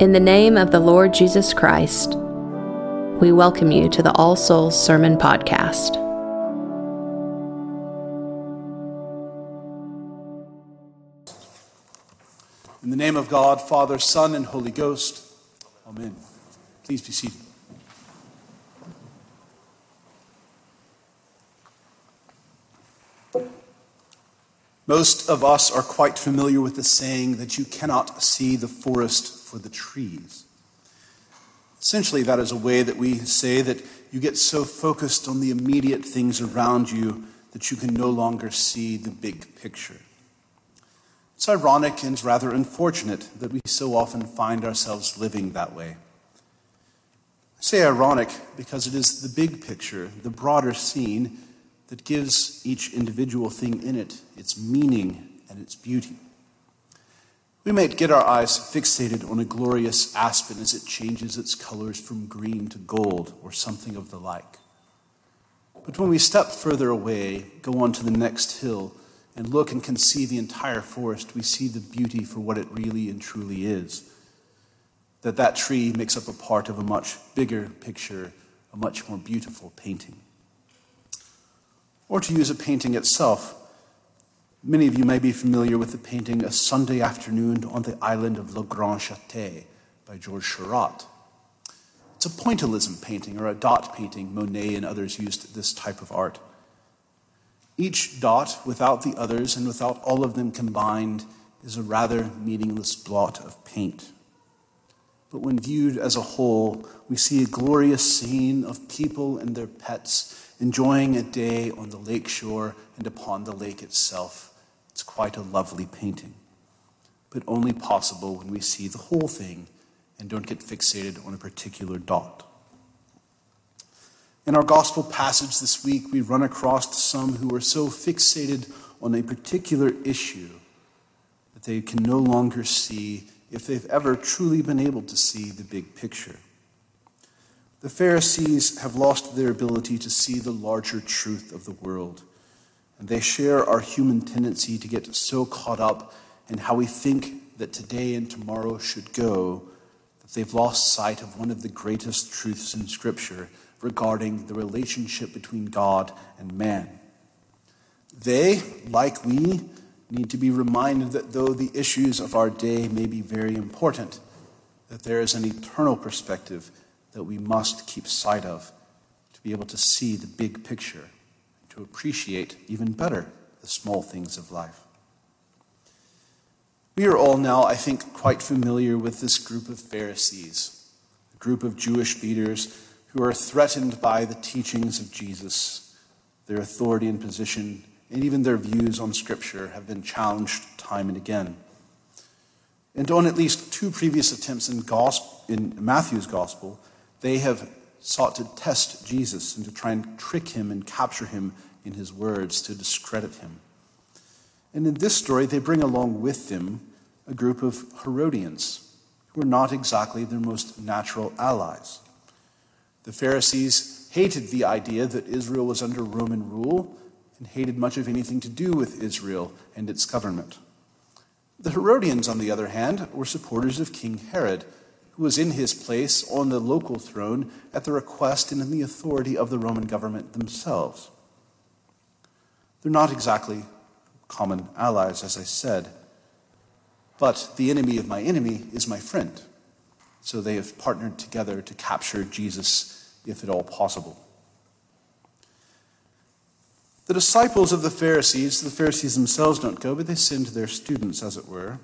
In the name of the Lord Jesus Christ, we welcome you to the All Souls Sermon Podcast. In the name of God, Father, Son, and Holy Ghost, Amen. Please be seated. Most of us are quite familiar with the saying that you cannot see the forest for the trees. Essentially, that is a way that we say that you get so focused on the immediate things around you that you can no longer see the big picture. It's ironic and rather unfortunate that we so often find ourselves living that way. I say ironic because it is the big picture, the broader scene, that gives each individual thing in it its meaning and its beauty. We might get our eyes fixated on a glorious aspen as it changes its colors from green to gold or something of the like. But when we step further away, go on to the next hill, and look and can see the entire forest, we see the beauty for what it really and truly is. That that tree makes up a part of a much bigger picture, a much more beautiful painting. Or to use a painting itself, many of you may be familiar with the painting A Sunday Afternoon on the Island of Le Grand Châtelet by Georges Seurat. It's a pointillism painting or a dot painting. Monet and others used this type of art. Each dot, without the others and without all of them combined, is a rather meaningless blot of paint. But when viewed as a whole, we see a glorious scene of people and their pets enjoying a day on the lake shore and upon the lake itself. It's quite a lovely painting, but only possible when we see the whole thing and don't get fixated on a particular dot. In our gospel passage this week, we run across some who are so fixated on a particular issue that they can no longer see, if they've ever truly been able to see, the big picture. The Pharisees have lost their ability to see the larger truth of the world. And they share our human tendency to get so caught up in how we think that today and tomorrow should go that they've lost sight of one of the greatest truths in Scripture regarding the relationship between God and man. They, like we, need to be reminded that though the issues of our day may be very important, that there is an eternal perspective that we must keep sight of to be able to see the big picture, to appreciate even better the small things of life. We are all now, I think, quite familiar with this group of Pharisees, a group of Jewish leaders who are threatened by the teachings of Jesus. Their authority and position, and even their views on Scripture, have been challenged time and again. And on at least two previous attempts in, gospel, in Matthew's Gospel, they have sought to test Jesus and to try and trick him and capture him in his words to discredit him. And in this story, they bring along with them a group of Herodians who are not exactly their most natural allies. The Pharisees hated the idea that Israel was under Roman rule and hated much of anything to do with Israel and its government. The Herodians, on the other hand, were supporters of King Herod who was in his place on the local throne at the request and in the authority of the Roman government themselves. They're not exactly common allies, as I said, but the enemy of my enemy is my friend. So they have partnered together to capture Jesus, if at all possible. The disciples of the Pharisees, the Pharisees themselves don't go, but they send their students, as it were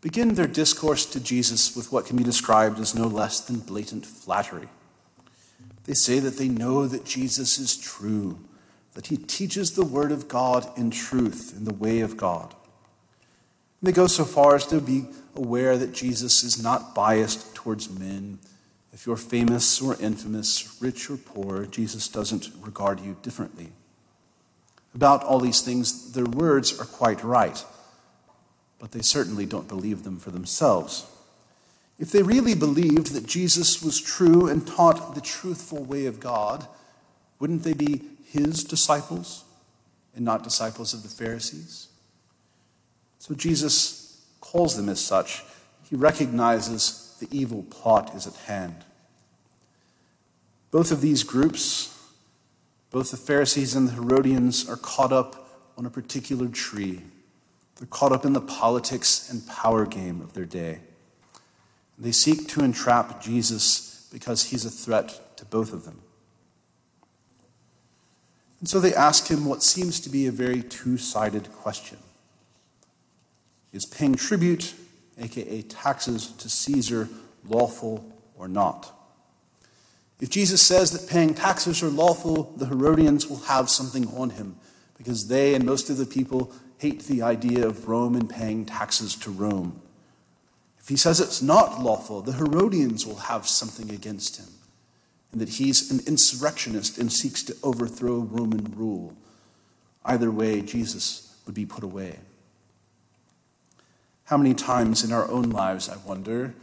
begin their discourse to Jesus with what can be described as no less than blatant flattery. They say that they know that Jesus is true, that he teaches the Word of God in truth, in the way of God. And they go so far as to be aware that Jesus is not biased towards men. If you're famous or infamous, rich or poor, Jesus doesn't regard you differently. About all these things, their words are quite right but they certainly don't believe them for themselves. If they really believed that Jesus was true and taught the truthful way of God, wouldn't they be his disciples and not disciples of the Pharisees? So Jesus calls them as such. He recognizes the evil plot is at hand. Both of these groups, both the Pharisees and the Herodians, are caught up on a particular tree. They're caught up in the politics and power game of their day. They seek to entrap Jesus because he's a threat to both of them. And so they ask him what seems to be a very two sided question Is paying tribute, aka taxes, to Caesar lawful or not? If Jesus says that paying taxes are lawful, the Herodians will have something on him because they and most of the people hate the idea of Rome and paying taxes to Rome. If he says it's not lawful, the Herodians will have something against him and that he's an insurrectionist and seeks to overthrow Roman rule. Either way, Jesus would be put away. How many times in our own lives, I wonder,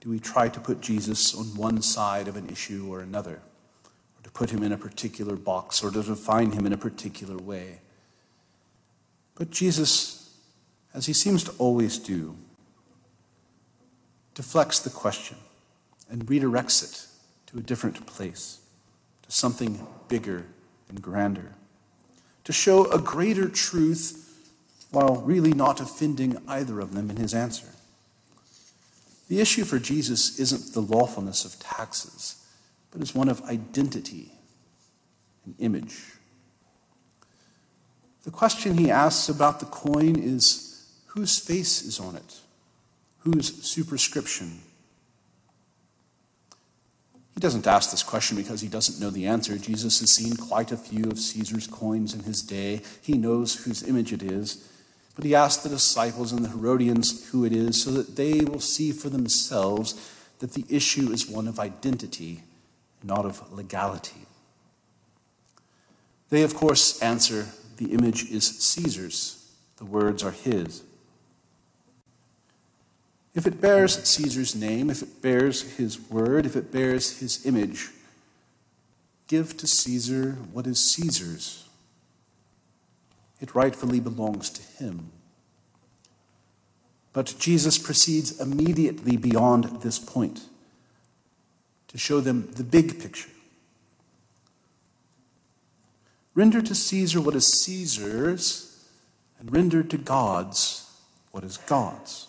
do we try to put Jesus on one side of an issue or another, or to put him in a particular box, or to define him in a particular way? But Jesus, as he seems to always do, deflects the question and redirects it to a different place, to something bigger and grander, to show a greater truth while really not offending either of them in his answer. The issue for Jesus isn't the lawfulness of taxes, but is one of identity and image. The question he asks about the coin is whose face is on it? Whose superscription? He doesn't ask this question because he doesn't know the answer. Jesus has seen quite a few of Caesar's coins in his day. He knows whose image it is. But he asks the disciples and the Herodians who it is so that they will see for themselves that the issue is one of identity, not of legality. They, of course, answer the image is Caesar's, the words are his. If it bears Caesar's name, if it bears his word, if it bears his image, give to Caesar what is Caesar's. It rightfully belongs to him. But Jesus proceeds immediately beyond this point to show them the big picture. Render to Caesar what is Caesar's, and render to God's what is God's.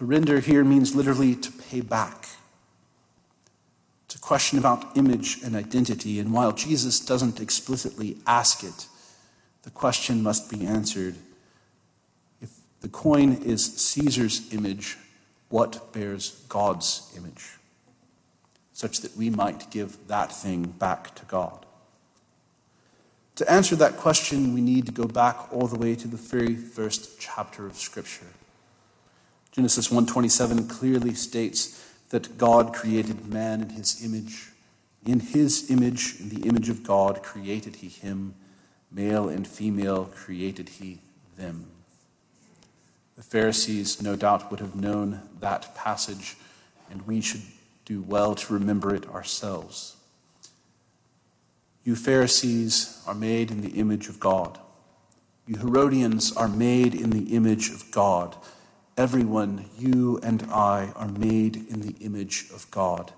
To render here means literally to pay back. It's a question about image and identity, and while Jesus doesn't explicitly ask it, the question must be answered. If the coin is Caesar's image, what bears God's image? Such that we might give that thing back to God. To answer that question, we need to go back all the way to the very first chapter of Scripture. Genesis 1:27 clearly states that God created man in his image. In his image, in the image of God, created he him. Male and female created he them. The Pharisees, no doubt, would have known that passage, and we should do well to remember it ourselves. You Pharisees are made in the image of God. You Herodians are made in the image of God. Everyone, you and I, are made in the image of God.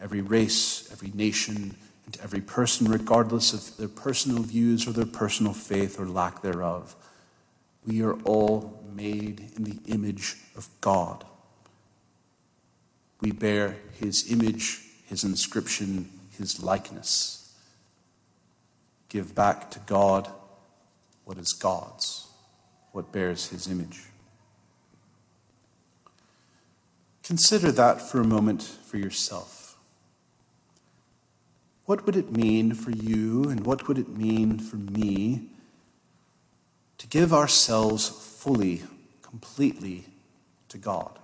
Every race, every nation, and every person, regardless of their personal views or their personal faith or lack thereof. We are all made in the image of God. We bear his image, his inscription, his likeness. Give back to God what is God's, what bears his image. Consider that for a moment for yourself. What would it mean for you and what would it mean for me to give ourselves fully, completely to God?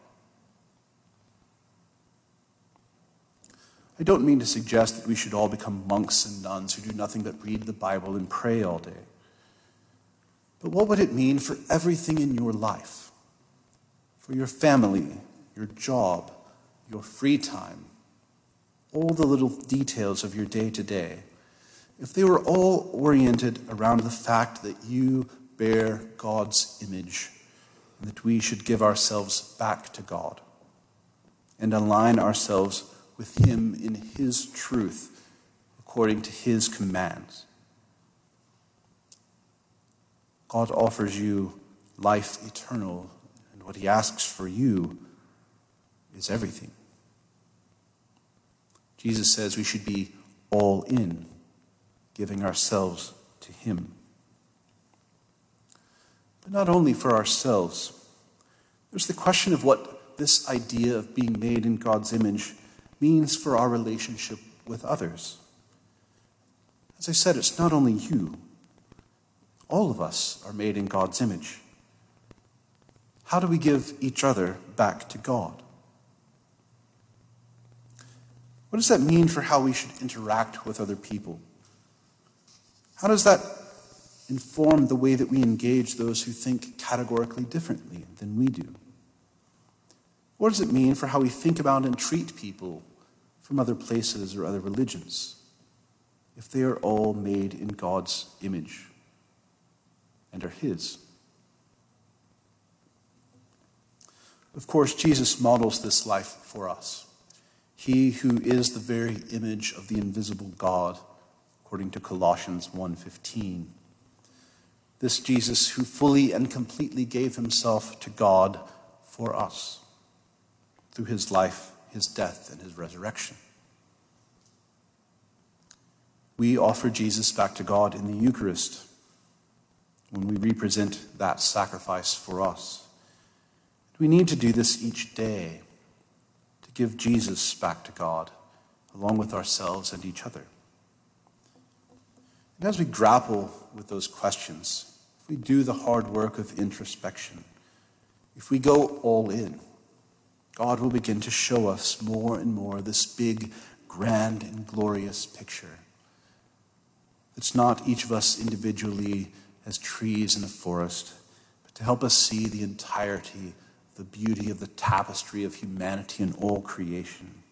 I don't mean to suggest that we should all become monks and nuns who do nothing but read the Bible and pray all day. But what would it mean for everything in your life? For your family, your job, your free time, all the little details of your day to day, if they were all oriented around the fact that you bear God's image, and that we should give ourselves back to God and align ourselves with Him in His truth according to His commands. God offers you life eternal, and what He asks for you is everything. Jesus says we should be all in, giving ourselves to Him. But not only for ourselves, there's the question of what this idea of being made in God's image means for our relationship with others. As I said, it's not only you, all of us are made in God's image. How do we give each other back to God? What does that mean for how we should interact with other people? How does that inform the way that we engage those who think categorically differently than we do? What does it mean for how we think about and treat people from other places or other religions if they are all made in God's image and are His? Of course, Jesus models this life for us. He who is the very image of the invisible God, according to Colossians 1:15 this Jesus who fully and completely gave himself to God for us through his life, his death, and his resurrection. We offer Jesus back to God in the Eucharist when we represent that sacrifice for us. We need to do this each day give Jesus back to God along with ourselves and each other. And as we grapple with those questions, if we do the hard work of introspection, if we go all in, God will begin to show us more and more this big, grand, and glorious picture. It's not each of us individually as trees in a forest, but to help us see the entirety, the beauty of the tapestry of humanity and all creation.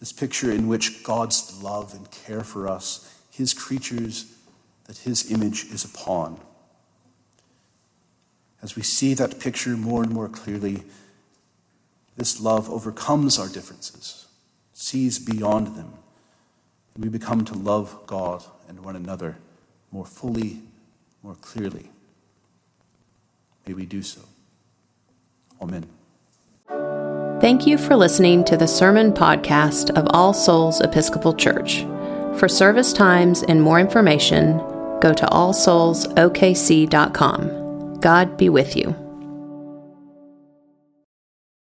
This picture in which God's love and care for us, his creatures, that his image is upon. As we see that picture more and more clearly, this love overcomes our differences, sees beyond them, and we become to love God and one another more fully, more clearly. May we do so. Amen. Thank you for listening to the sermon podcast of All Souls Episcopal Church. For service times and more information, go to allsoulsokc.com. God be with you.